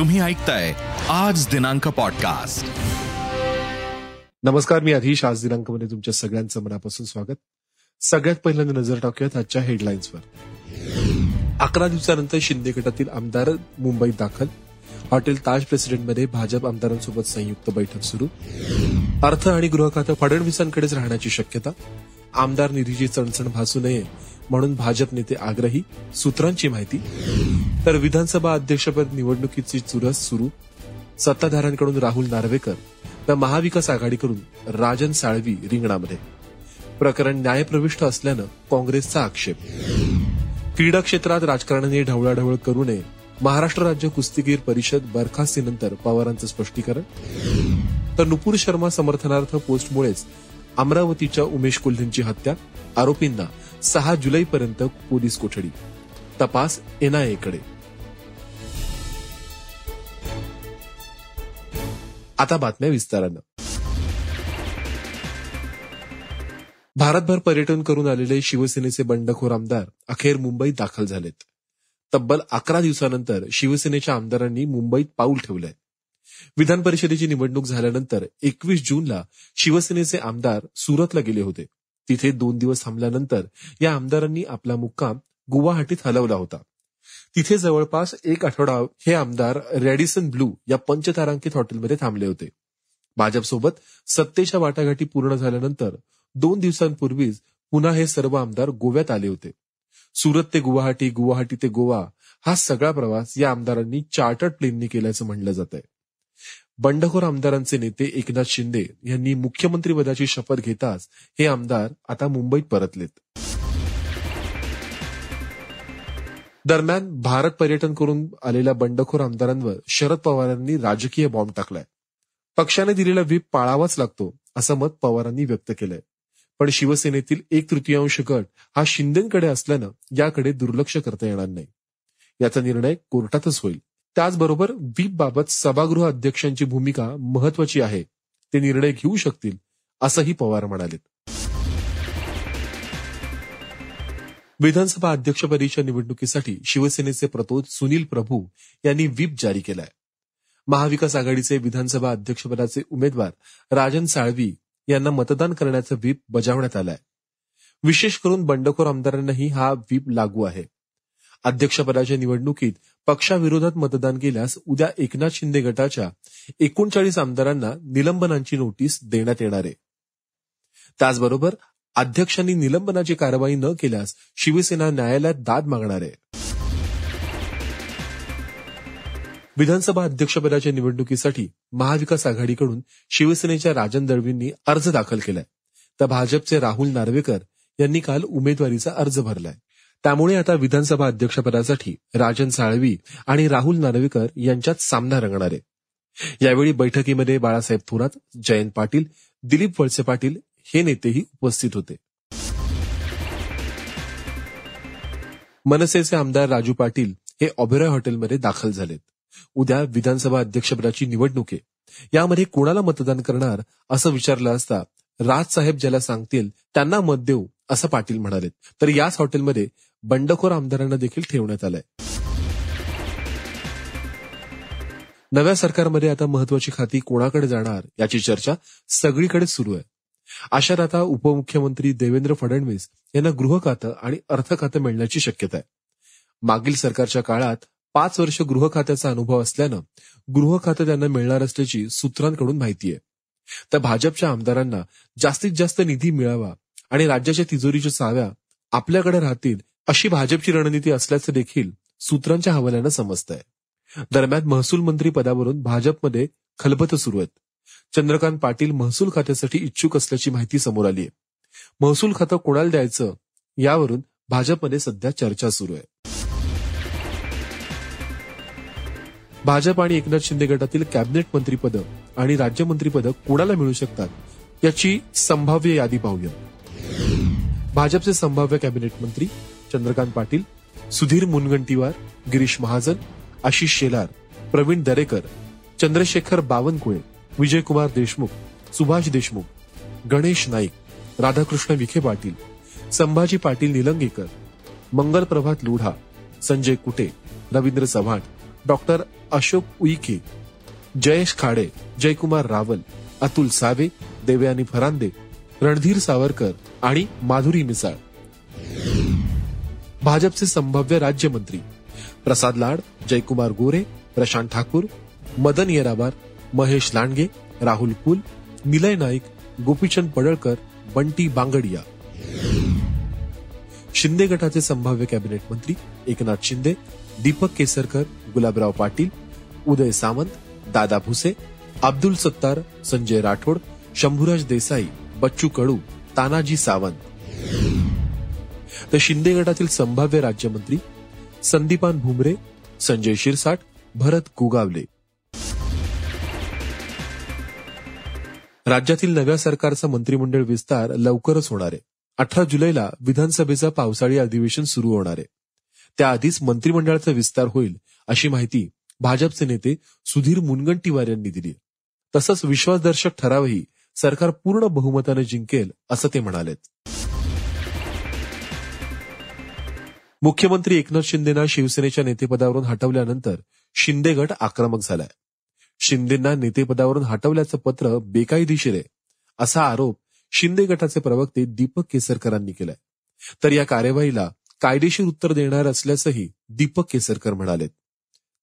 तुम्ही ऐकताय आज दिनांक पॉडकास्ट नमस्कार मी अधीश आज दिनांकमध्ये तुमच्या सगळ्यांचं मनापासून स्वागत. सगळ्यात पहिल्यांदा नजर टाकूयात आजच्या हेडलाईन्सवर अकरा दिवसानंतर शिंदे गटातील आमदार मुंबईत दाखल. हॉटेल ताज प्रेसिडेंटमध्ये भाजप आमदारांसोबत संयुक्त बैठक सुरू. अर्थ आणि गृह खातं फडणवीसांकडेच राहण्याची शक्यता. आमदार निधीची चणचण भासू नये. म्हणून भाजप नेते आग्रही सूत्रांची माहिती. तर विधानसभा अध्यक्षपद निवडणुकीची चुरस सुरू. सत्ताधाऱ्यांकडून राहुल नार्वेकर तर महाविकास आघाडीकडून राजन साळवी रिंगणामध्ये. प्रकरण न्यायप्रविष्ट असल्यानं काँग्रेसचा आक्षेप. क्रीडा क्षेत्रात राजकारणाने ढवळाढवळ करू नये. महाराष्ट्र राज्य कुस्तीगीर परिषद बरखास्तीनंतर पवारांचं स्पष्टीकरण. तर नुपूर शर्मा समर्थनार्थ पोस्टमुळेच अमरावतीच्या उमेश कोल्हेंची हत्या. आरोपींना सहा जुलैपर्यंत पोलीस कोठडी. तपास एनआयएकडे आता बातम्या विस्तारानं. भारतभर पर्यटन करून आलेले शिवसेनेचे बंडखोर आमदार अखेर मुंबईत दाखल झालेत. तब्बल अकरा दिवसानंतर शिवसेनेच्या आमदारांनी मुंबईत पाऊल ठेवलंय. विधान परिषदेची निवडणूक झाल्यानंतर एकवीस जूनला शिवसेनेचे आमदार सुरतला गेले होते. तिथे दोन दिवस थांबल्यानंतर या आमदारांनी आपला मुक्काम गुवाहाटीत हलवला होता. तिथे जवळपास एक आठवडा हे आमदार रॅडिसन ब्लू या पंचतारांकित हॉटेलमध्ये थांबले होते. भाजपसोबत सत्तेच्या वाटाघाटी पूर्ण झाल्यानंतर दोन दिवसांपूर्वीच पुन्हा हे सर्व आमदार गोव्यात आले होते. सुरत ते गुवाहाटी गुवाहाटी ते गोवा हा सगळा प्रवास या आमदारांनी चार्टर्ड प्लेननी केल्याचं म्हटलं जात आहे बंडखोर आमदारांचे नेते एकनाथ शिंदे यांनी मुख्यमंत्रीपदाची शपथ घेताच हे आमदार आता मुंबईत परतलेत. दरम्यान भारत पर्यटन करून आलेल्या बंडखोर आमदारांवर शरद पवारांनी राजकीय बॉम्ब टाकलाय. पक्षाने दिलेला व्हीप पाळावाच लागतो असं मत पवारांनी व्यक्त केलंय. पण शिवसेनेतील एक तृतीयांश गट हा शिंदेकडे असल्यानं याकडे दुर्लक्ष करता येणार नाही. याचा निर्णय कोर्टातच होईल. त्याचबरोबर व्हीप बाबत सभागृह अध्यक्षांची भूमिका महत्वाची आहे. ते निर्णय घेऊ शकतील असंही पवार म्हणाले विधानसभा अध्यक्षपदीच्या निवडणुकीसाठी शिवसेनेचे प्रतोद सुनील प्रभू यांनी व्हीप जारी केलाय. महाविकास आघाडीचे विधानसभा अध्यक्षपदाचे उमेदवार राजन साळवी यांना मतदान करण्याचं व्हीप बजावण्यात आलाय. विशेष करून बंडखोर आमदारांनाही हा व्हीप लागू आहे. अध्यक्षपदाच्या निवडणुकीत पक्षाविरोधात मतदान केल्यास उद्या एकनाथ शिंदे गटाच्या एकोणचाळीस आमदारांना निलंबनाची नोटीस देण्यात येणार आहे. त्याचबरोबर अध्यक्षांनी निलंबनाची कारवाई न केल्यास शिवसेना न्यायालयात दाद मागणार आहे. विधानसभा अध्यक्षपदाच्या निवडणुकीसाठी महाविकास आघाडीकडून शिवसेनेच्या राजन दळवींनी अर्ज दाखल केलाय. तर भाजपचे राहुल नार्वेकर यांनी काल उमेदवारीचा अर्ज भरलाय. त्यामुळे आता विधानसभा अध्यक्षपदासाठी राजन साळवी आणि राहुल नार्वेकर यांच्यात सामना रंगणार आहे. यावेळी बैठकीमध्ये बाळासाहेब थोरात जयंत पाटील दिलीप वळसे पाटील हे नेतेही उपस्थित होते. मनसेचे आमदार राजू पाटील हे ऑबेरॉय हॉटेलमध्ये दाखल झालेत. उद्या विधानसभा अध्यक्षपदाची निवडणूक. आहे यामध्ये कोणाला मतदान करणार असं विचारलं असता राजसाहेब ज्याला सांगतील त्यांना मत देऊ असं पाटील म्हणाले तर याच हॉटेलमध्ये बंडखोर आमदारांना देखील ठेवण्यात आलंय. नव्या सरकारमध्ये आता महत्वाची खाती कोणाकडे जाणार याची चर्चा सगळीकडे सुरू आहे. अशात आता उपमुख्यमंत्री देवेंद्र फडणवीस यांना गृह खातं आणि अर्थ खातं मिळण्याची शक्यता आहे. मागील सरकारच्या काळात पाच वर्ष गृह खात्याचा अनुभव असल्यानं गृह खातं त्यांना मिळणार असल्याची सूत्रांकडून माहिती आहे. तर भाजपच्या आमदारांना जास्तीत जास्त निधी मिळावा आणि राज्याच्या तिजोरीच्या चाव्या आपल्याकडे राहतील अशी भाजपची रणनीती असल्याचं देखील सूत्रांच्या हवाल्यानं समजतंय. दरम्यान महसूल मंत्री पदावरून भाजपमध्ये खलबत सुरू आहेत. चंद्रकांत पाटील महसूल खात्यासाठी इच्छुक असल्याची माहिती समोर आली आहे महसूल खातं कोणाला द्यायचं यावरून भाजपमध्ये सध्या चर्चा सुरू आहे. भाजप आणि एकनाथ शिंदे गटातील कॅबिनेट मंत्रीपदं आणि राज्यमंत्रीपदं कोणाला मिळू शकतात याची संभाव्य यादी पाहूया. भाजपचे संभाव्य कॅबिनेट मंत्री चंद्रकांत पाटील सुधीर मुनगंटीवार गिरीश महाजन आशिष शेलार प्रवीण दरेकर चंद्रशेखर बावनकुळे विजयकुमार देशमुख सुभाष देशमुख गणेश नाईक राधाकृष्ण विखे पाटील संभाजी पाटील निलंगेकर मंगल प्रभात लुढा संजय कुटे रवींद्र चव्हाण डॉक्टर अशोक उईके जयेश खाडे जयकुमार रावल अतुल सावे देवयानी फरांदे रणधीर सावरकर आणि माधुरी मिसाळ. भाजपचे संभाव्य राज्यमंत्री प्रसाद लाड जयकुमार गोरे प्रशांत ठाकूर मदन येरावार महेश लांडगे राहुल कुल निलय नाईक गोपीचंद पडळकर बंटी बांगडिया. शिंदे गटाचे संभाव्य कॅबिनेट मंत्री एकनाथ शिंदे दीपक केसरकर गुलाबराव पाटील उदय सामंत दादा भुसे अब्दुल सत्तार संजय राठोड शंभूराज देसाई बच्चू कडू तानाजी सावंत. तर शिंदे गटातील संभाव्य राज्यमंत्री संदीपान भुमरे संजय शिरसाट भरत गुगावले राज्यातील नव्या सरकारचा मंत्रिमंडळ विस्तार लवकरच होणार आहे. अठरा जुलैला विधानसभेचं पावसाळी अधिवेशन सुरू होणार आहे. त्याआधीच मंत्रिमंडळाचा विस्तार होईल अशी माहिती भाजपचे नेते सुधीर मुनगंटीवार यांनी दिली. तसंच विश्वासदर्शक ठरावही सरकार पूर्ण बहुमताने जिंकेल असं ते म्हणालेत. मुख्यमंत्री एकनाथ शिंदेना शिवसेनेच्या नेतेपदावरून हटवल्यानंतर शिंदे गट आक्रमक झालाय. शिंदेना नेतेपदावरून हटवल्याचं पत्र बेकायदेशीर आहे असा आरोप शिंदे गटाचे प्रवक्ते दीपक केसरकरांनी केलाय. तर या कार्यवाहीला कायदेशीर उत्तर देणार असल्याचंही दीपक केसरकर म्हणाले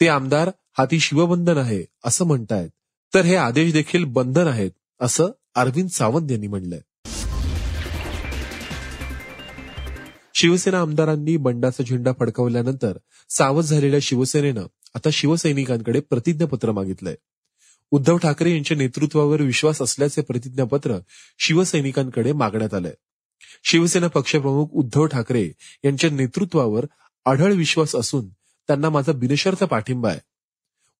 ते आमदार हाती शिवबंधन आहे असं म्हणतायत. तर हे आदेश देखील बंधन आहेत असं अरविंद सावंत यांनी म्हणलंय. शिवसेना आमदारांनी बंडाचा झेंडा फडकवल्यानंतर सावध झालेल्या शिवसेनेनं आता शिवसैनिकांकडे प्रतिज्ञापत्र मागितलंय. उद्धव ठाकरे यांच्या नेतृत्वावर विश्वास असल्याचे प्रतिज्ञापत्र शिवसैनिकांकडे मागण्यात आलंय. शिवसेना पक्षप्रमुख उद्धव ठाकरे यांच्या नेतृत्वावर आढळ विश्वास असून त्यांना माझा बिनशर्त पाठिंबा आहे.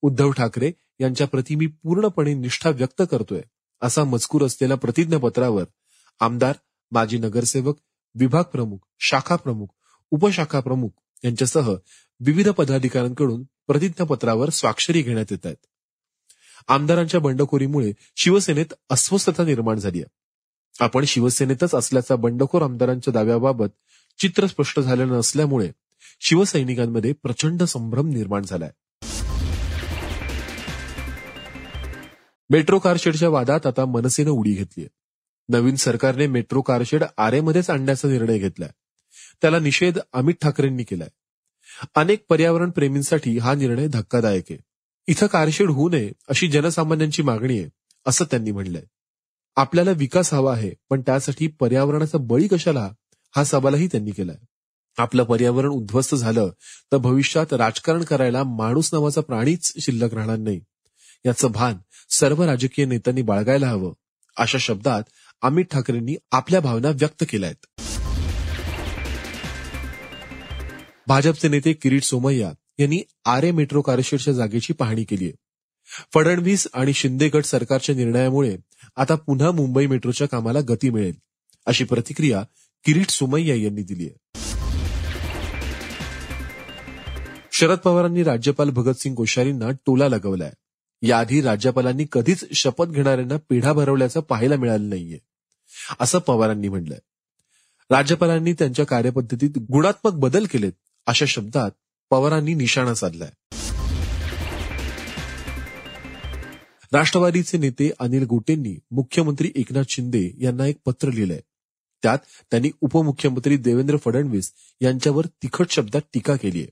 उद्धव ठाकरे यांच्याप्रती मी पूर्णपणे निष्ठा व्यक्त करतोय असा मजकूर असलेल्या प्रतिज्ञापत्रावर आमदार माजी नगरसेवक विभाग प्रमुख शाखा प्रमुख उपशाखा प्रमुख यांच्यासह विविध पदाधिकाऱ्यांकडून प्रतिज्ञापत्रावर स्वाक्षरी घेण्यात येत आहेत. आमदारांच्या बंडखोरीमुळे शिवसेनेत अस्वस्थता निर्माण झाली आहे. आपण शिवसेनेतच असल्याचा बंडखोर आमदारांच्या दाव्याबाबत चित्र स्पष्ट झालं नसल्यामुळे शिवसैनिकांमध्ये प्रचंड संभ्रम निर्माण झालाय. मेट्रो कारशेडच्या वादात आता मनसेनं उडी घेतलीय. नवीन सरकारने मेट्रो कारशेड आरेमध्येच आणण्याचा निर्णय घेतलाय. त्याला निषेध अमित ठाकरेंनी केलाय. अनेक पर्यावरण प्रेमींसाठी हा निर्णय धक्कादायक आहे. इथं कारशेड होऊ नये अशी जनसामान्यांची मागणी आहे असं त्यांनी म्हणलंय आपल्याला विकास हवा आहे पण त्यासाठी पर्यावरणाचा बळी कशाला? हा सवालही त्यांनी केलाय. आपलं पर्यावरण उद्ध्वस्त झालं तर भविष्यात राजकारण करायला माणूस नावाचा प्राणीच शिल्लक राहणार नाही. याचं भान सर्व राजकीय नेत्यांनी बाळगायला हवं. अशा शब्दात अमित ठाकरेंनी आपल्या भावना व्यक्त केल्या आहेत भाजपचे नेते किरीट सोमय्या यांनी आरे मेट्रो कारशेडच्या जागेची पाहणी केली आहे फडणवीस आणि शिंदे गट सरकारच्या निर्णयामुळे आता पुन्हा मुंबई मेट्रोच्या कामाला गती मिळेल अशी प्रतिक्रिया किरीट सुमय्या यांनी दिली आहे. शरद पवारांनी राज्यपाल भगतसिंग कोश्यारींना टोला लगवलाय. याआधी राज्यपालांनी कधीच शपथ घेणाऱ्यांना पिढा भरवल्याचं पाहायला मिळालं नाहीये असं पवारांनी म्हटलंय राज्यपालांनी त्यांच्या कार्यपद्धतीत गुणात्मक बदल केलेत अशा शब्दात पवारांनी निशाणा साधलाय. राष्ट्रवादीचे नेते अनिल गोटेंनी मुख्यमंत्री एकनाथ शिंदे यांना एक पत्र लिहिलंय. त्यात त्यांनी उपमुख्यमंत्री देवेंद्र फडणवीस यांच्यावर तिखट शब्दात टीका केली आहे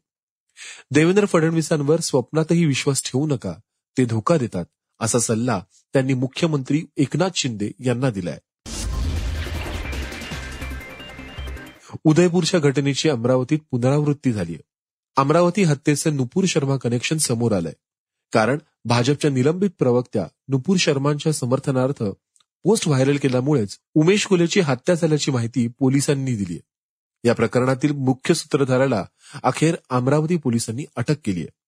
देवेंद्र फडणवीसांवर स्वप्नातही विश्वास ठेवू नका ते धोका देतात असा सल्ला त्यांनी मुख्यमंत्री एकनाथ शिंदे यांना दिलाय. उदयपूरच्या घटनेची अमरावतीत पुनरावृत्ती झाली अमरावती हत्येचं नुपूर शर्मा कनेक्शन समोर आलंय. कारण भाजपच्या निलंबित प्रवक्त्या नुपूर शर्मांच्या समर्थनार्थ पोस्ट व्हायरल केल्यामुळेच उमेश कुलेची हत्या झाल्याची माहिती पोलिसांनी दिली या प्रकरणातील मुख्य सूत्रधाराला अखेर अमरावती पोलिसांनी अटक केली आहे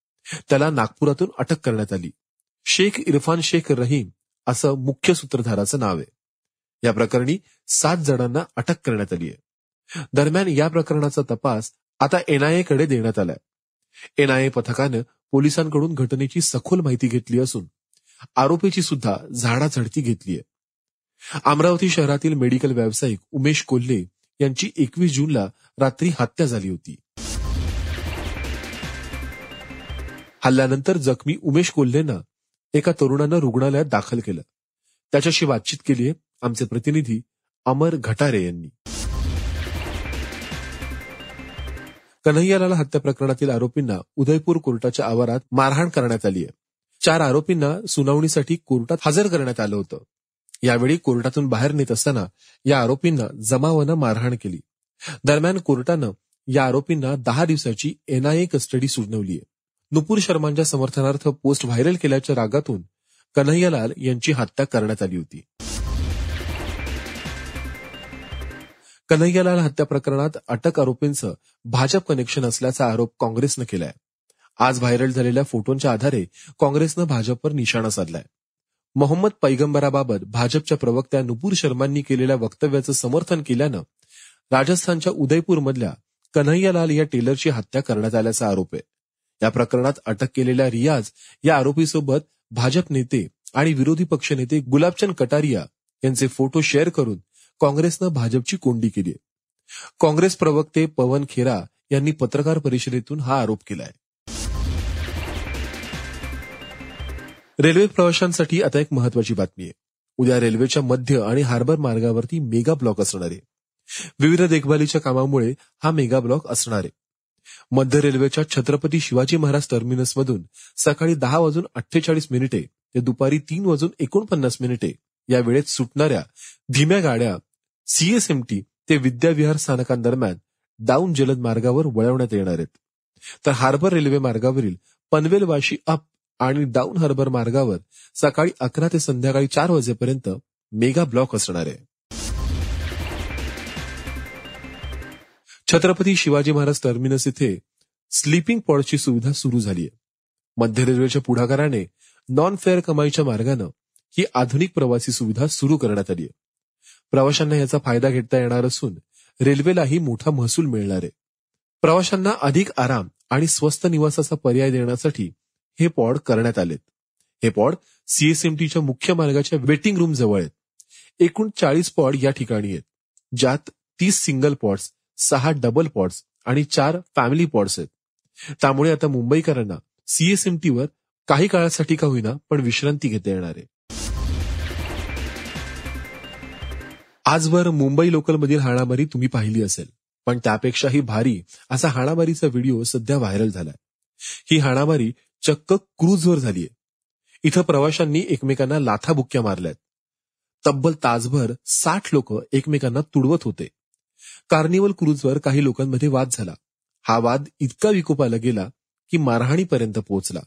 त्याला नागपुरातून अटक करण्यात आली. शेख इरफान शेख रहीम असं मुख्य सूत्रधाराचं नाव आहे. या प्रकरणी सात जणांना अटक करण्यात आली आहे दरम्यान या प्रकरणाचा तपास आता एनआयए कडे देण्यात आलाय. एनआयए पथकानं पोलिसांकडून घटनेची सखोल माहिती घेतली असून आरोपीची सुद्धा झाडाझडती घेतली अमरावती शहरातील मेडिकल व्यावसायिक उमेश कोल्हे यांची एकवीस जूनला रात्री हत्या झाली होती. हल्ल्यानंतर जखमी उमेश कोल्हेंना एका तरुणानं रुग्णालयात दाखल केलं. त्याच्याशी बातचीत केली आहे आमचे प्रतिनिधी अमर घटारे यांनी. कन्हैयालाल हत्या प्रकरणातील आरोपींना उदयपूर कोर्टाच्या आवारात मारहाण करण्यात आली आहे चार आरोपींना सुनावणीसाठी कोर्टात हजर करण्यात आलं होतं. यावेळी कोर्टातून बाहेर नेत असताना या आरोपींना जमावानं मारहाण केली. दरम्यान कोर्टानं या आरोपींना दहा दिवसाची एनआयए कस्टडी सुनावली आहे नुपूर शर्मांच्या समर्थनार्थ पोस्ट व्हायरल केल्याच्या रागातून कन्हैयालाल यांची हत्या करण्यात आली होती. कन्हैयालाल हत्या प्रकरणात अटक आरोपींचं भाजप कनेक्शन असल्याचा आरोप काँग्रेसनं केलाय. आज व्हायरल झालेल्या फोटोंच्या आधारे काँग्रेसनं भाजपवर निशाणा साधलाय. मोहम्मद पैगंबराबाबत भाजपच्या प्रवक्त्या नुपूर शर्मांनी केलेल्या वक्तव्याचं समर्थन केल्यानं राजस्थानच्या उदयपूरमधल्या कन्हैयालाल या टेलरची हत्या करण्यात आल्याचा आरोप आहे. या प्रकरणात अटक केलेल्या रियाज या आरोपीसोबत भाजप नेते आणि विरोधी पक्षनेते गुलाबचंद कटारिया यांचे फोटो शेअर करून काँग्रेसनं भाजपची कोंडी केली काँग्रेस प्रवक्ते पवन खेरा यांनी पत्रकार परिषदेतून हा आरोप केला आहे रेल्वे प्रवाशांसाठी आता एक महत्वाची बातमी आहे. उद्या रेल्वेच्या मध्य आणि हार्बर मार्गावरती मेगा ब्लॉक असणार आहे. विविध देखभालीच्या कामामुळे हा मेगा ब्लॉक असणार आहे. मध्य रेल्वेच्या छत्रपती शिवाजी महाराज टर्मिनसमधून सकाळी दहा वाजून अठ्ठेचाळीस मिनिटे ते दुपारी तीन वाजून एकोणपन्नास मिनिटे या वेळेत सुटणाऱ्या धीम्या गाड्या सीएसएमटी ते विद्याविहार स्थानकांदरम्यान डाऊन जलद मार्गावर वळवण्यात येणार आहेत. तर हार्बर रेल्वे मार्गावरील पनवेल वाशी अप आणि डाऊन हार्बर मार्गावर सकाळी अकरा ते संध्याकाळी चार वाजेपर्यंत मेगा ब्लॉक असणार आहे. छत्रपती शिवाजी महाराज टर्मिनस इथे स्लीपिंग पॉडची सुविधा सुरू झाली आहे. मध्य रेल्वेच्या पुढाकाराने नॉन फेअर कमाईच्या मार्गानं ही आधुनिक प्रवासी सुविधा सुरू करण्यात आली आहे. प्रवाशांना याचा फायदा घेता येणार असून रेल्वेलाही मोठा महसूल मिळणार आहे. प्रवाशांना अधिक आराम आणि स्वस्त निवासाचा पर्याय देण्यासाठी हे पॉड करण्यात आलेत. हे पॉड सीएसएमटीच्या मुख्य मार्गाच्या वेटिंग रूम जवळ आहेत. एकूण चाळीस पॉड या ठिकाणी आहेत ज्यात तीस सिंगल पॉड्स सहा डबल पॉड्स आणि चार फॅमिली पॉड्स आहेत. त्यामुळे आता मुंबईकरांना सीएसएमटीवर काही काळासाठी का होईना पण विश्रांती घेता येणार आहे. आजवर मुंबई लोकलमधील हाणामारी तुम्ही पाहिली असेल. पण त्यापेक्षाही भारी असा हाणामारीचा व्हिडिओ सध्या व्हायरल झालाय. ही हाणामारी चक्क क्रूजवर झालीय. इथं प्रवाशांनी एकमेकांना लाथाबुक्क्या मारल्यात. तब्बल तासभर साठ लोक एकमेकांना तुडवत होते. कार्निवल क्रूजवर काही लोकांमध्ये वाद झाला. हा वाद इतका विकोपाला गेला की मारहाणीपर्यंत पोहोचला.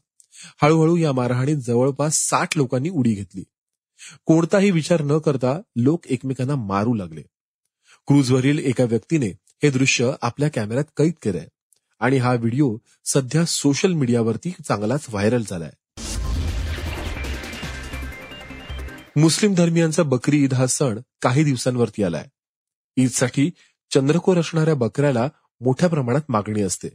हळूहळू या मारहाणीत जवळपास साठ लोकांनी उडी घेतली. कोणताही विचार न करता लोक एकमेकांना मारू लागले. क्रूजवरील एका व्यक्तीने हे दृश्य आपल्या कॅमेऱ्यात कैद केलंय आणि हा व्हिडिओ सध्या सोशल मीडियावरती चांगलाच व्हायरल झालाय. मुस्लिम धर्मियांचा बकरी ईद हा सण काही दिवसांवरती आलाय. ईदसाठी चंद्रकोर असणाऱ्या बकऱ्याला मोठ्या प्रमाणात मागणी असते.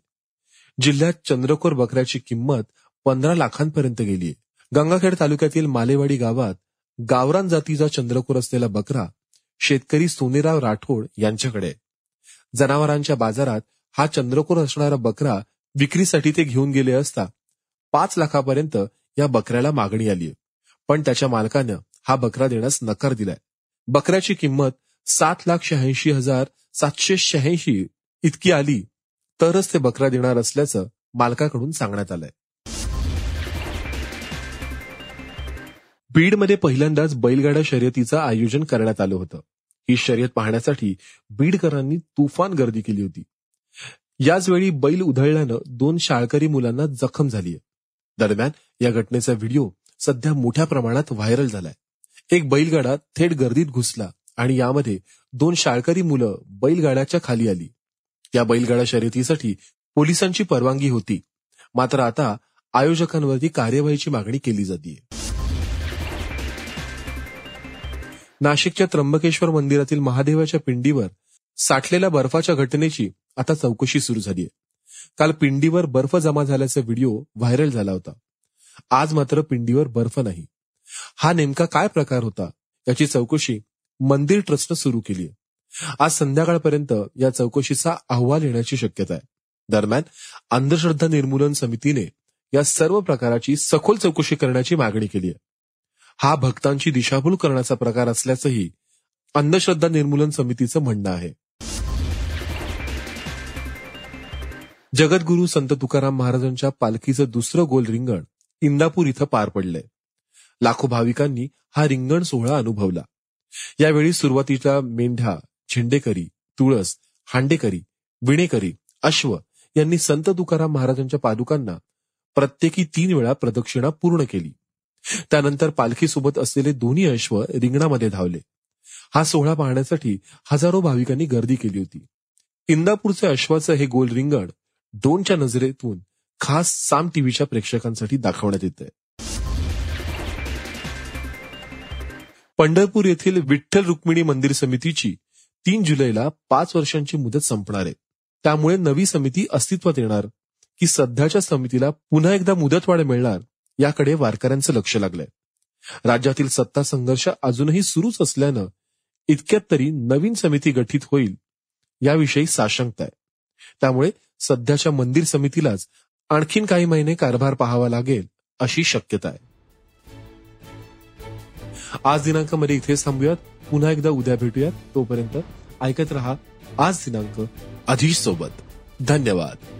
जिल्ह्यात चंद्रकोर बकऱ्याची किंमत पंधरा लाखांपर्यंत गेलीय. गंगाखेड तालुक्यातील मालेवाडी गावात गावरान जातीचा चंद्रकोर असलेला बकरा शेतकरी सोनेराव राठोड यांच्याकडे. जनावरांच्या बाजारात हा चंद्रकोर असणारा बकरा विक्रीसाठी ते घेऊन गेले असता पाच लाखापर्यंत या बकऱ्याला मागणी आली. पण त्याच्या मालकानं हा बकरा देण्यास नकार दिलाय. बकऱ्याची किंमत सात लाख शहाऐंशी हजार सातशे शहाऐंशी इतकी आली तरच ते बकरा देणार असल्याचं मालकाकडून सांगण्यात आलंय. बीडमध्ये पहिल्यांदाच बैलगाडा शर्यतीचं आयोजन करण्यात आलं होतं. ही शर्यत पाहण्यासाठी बीडकरांनी तुफान गर्दी केली होती. याचवेळी बैल उधळल्यानं दोन शाळकरी मुलांना जखम झालीय. दरम्यान या घटनेचा व्हिडिओ सध्या मोठ्या प्रमाणात व्हायरल झालाय. एक बैलगाडा थेट गर्दीत घुसला आणि यामध्ये दोन शाळकरी मुलं बैलगाड्याच्या खाली आली. या बैलगाडा शर्यतीसाठी पोलिसांची परवानगी होती. मात्र आता आयोजकांवरती कार्यवाहीची मागणी केली जाते नाशिकच्या त्र्यंबकेश्वर मंदिरातील महादेवाच्या पिंडीवर साठलेल्या बर्फाच्या घटनेची आता चौकशी सुरू झाली आहे काल पिंडीवर बर्फ जमा झाल्याचा व्हिडिओ व्हायरल झाला होता. आज मात्र पिंडीवर बर्फ नाही. हा नेमका काय प्रकार होता याची चौकशी मंदिर ट्रस्टनं सुरू केली आहे आज संध्याकाळपर्यंत या चौकशीचा अहवाल येण्याची शक्यता आहे. दरम्यान अंधश्रद्धा निर्मूलन समितीने या सर्व प्रकाराची सखोल चौकशी करण्याची मागणी केली आहे हा भक्तांची दिशाभूल करण्याचा प्रकार असल्याचंही अंधश्रद्धा निर्मूलन समितीचं म्हणणं आहे. जगद्गुरू संत तुकाराम महाराजांच्या पालखीचं दुसरं गोल रिंगण इंदापूर इथं पार पडलंय. लाखो भाविकांनी हा रिंगण सोहळा अनुभवला. यावेळी सुरुवातीच्या मेंढ्या झेंडेकरी तुळस हांडेकरी विणेकरी अश्व यांनी संत तुकाराम महाराजांच्या पादुकांना प्रत्येकी तीन वेळा प्रदक्षिणा पूर्ण केली. त्यानंतर पालखीसोबत असलेले दोन्ही अश्व रिंगणामध्ये धावले. हा सोहळा पाहण्यासाठी हजारो भाविकांनी गर्दी केली होती. इंदापूरचे अश्वाचं हे गोल रिंगण दोनच्या नजरेतून खास साम टीव्हीच्या प्रेक्षकांसाठी दाखवण्यात येत आहे पंढरपूर येथील विठ्ठल रुक्मिणी मंदिर समितीची तीन जुलैला पाच वर्षांची मुदत संपणार आहे. त्यामुळे नवी समिती अस्तित्वात येणार की सध्याच्या समितीला पुन्हा एकदा मुदतवाढ मिळणार याकडे वारकऱ्यांचं लक्ष लागलंय. राज्यातील सत्ता संघर्ष अजूनही सुरूच असल्यानं इतक्यात तरी नवीन समिती गठीत होईल याविषयी साशंकता आहे. त्यामुळे सध्याच्या मंदिर समितीलाच आणखीन काही महिने कारभार पाहावा लागेल अशी शक्यता आहे. आज दिनांकामध्ये इथेच थांबूयात. पुन्हा एकदा उद्या भेटूयात. तोपर्यंत ऐकत रहा आज दिनांक अधीश सोबत. धन्यवाद.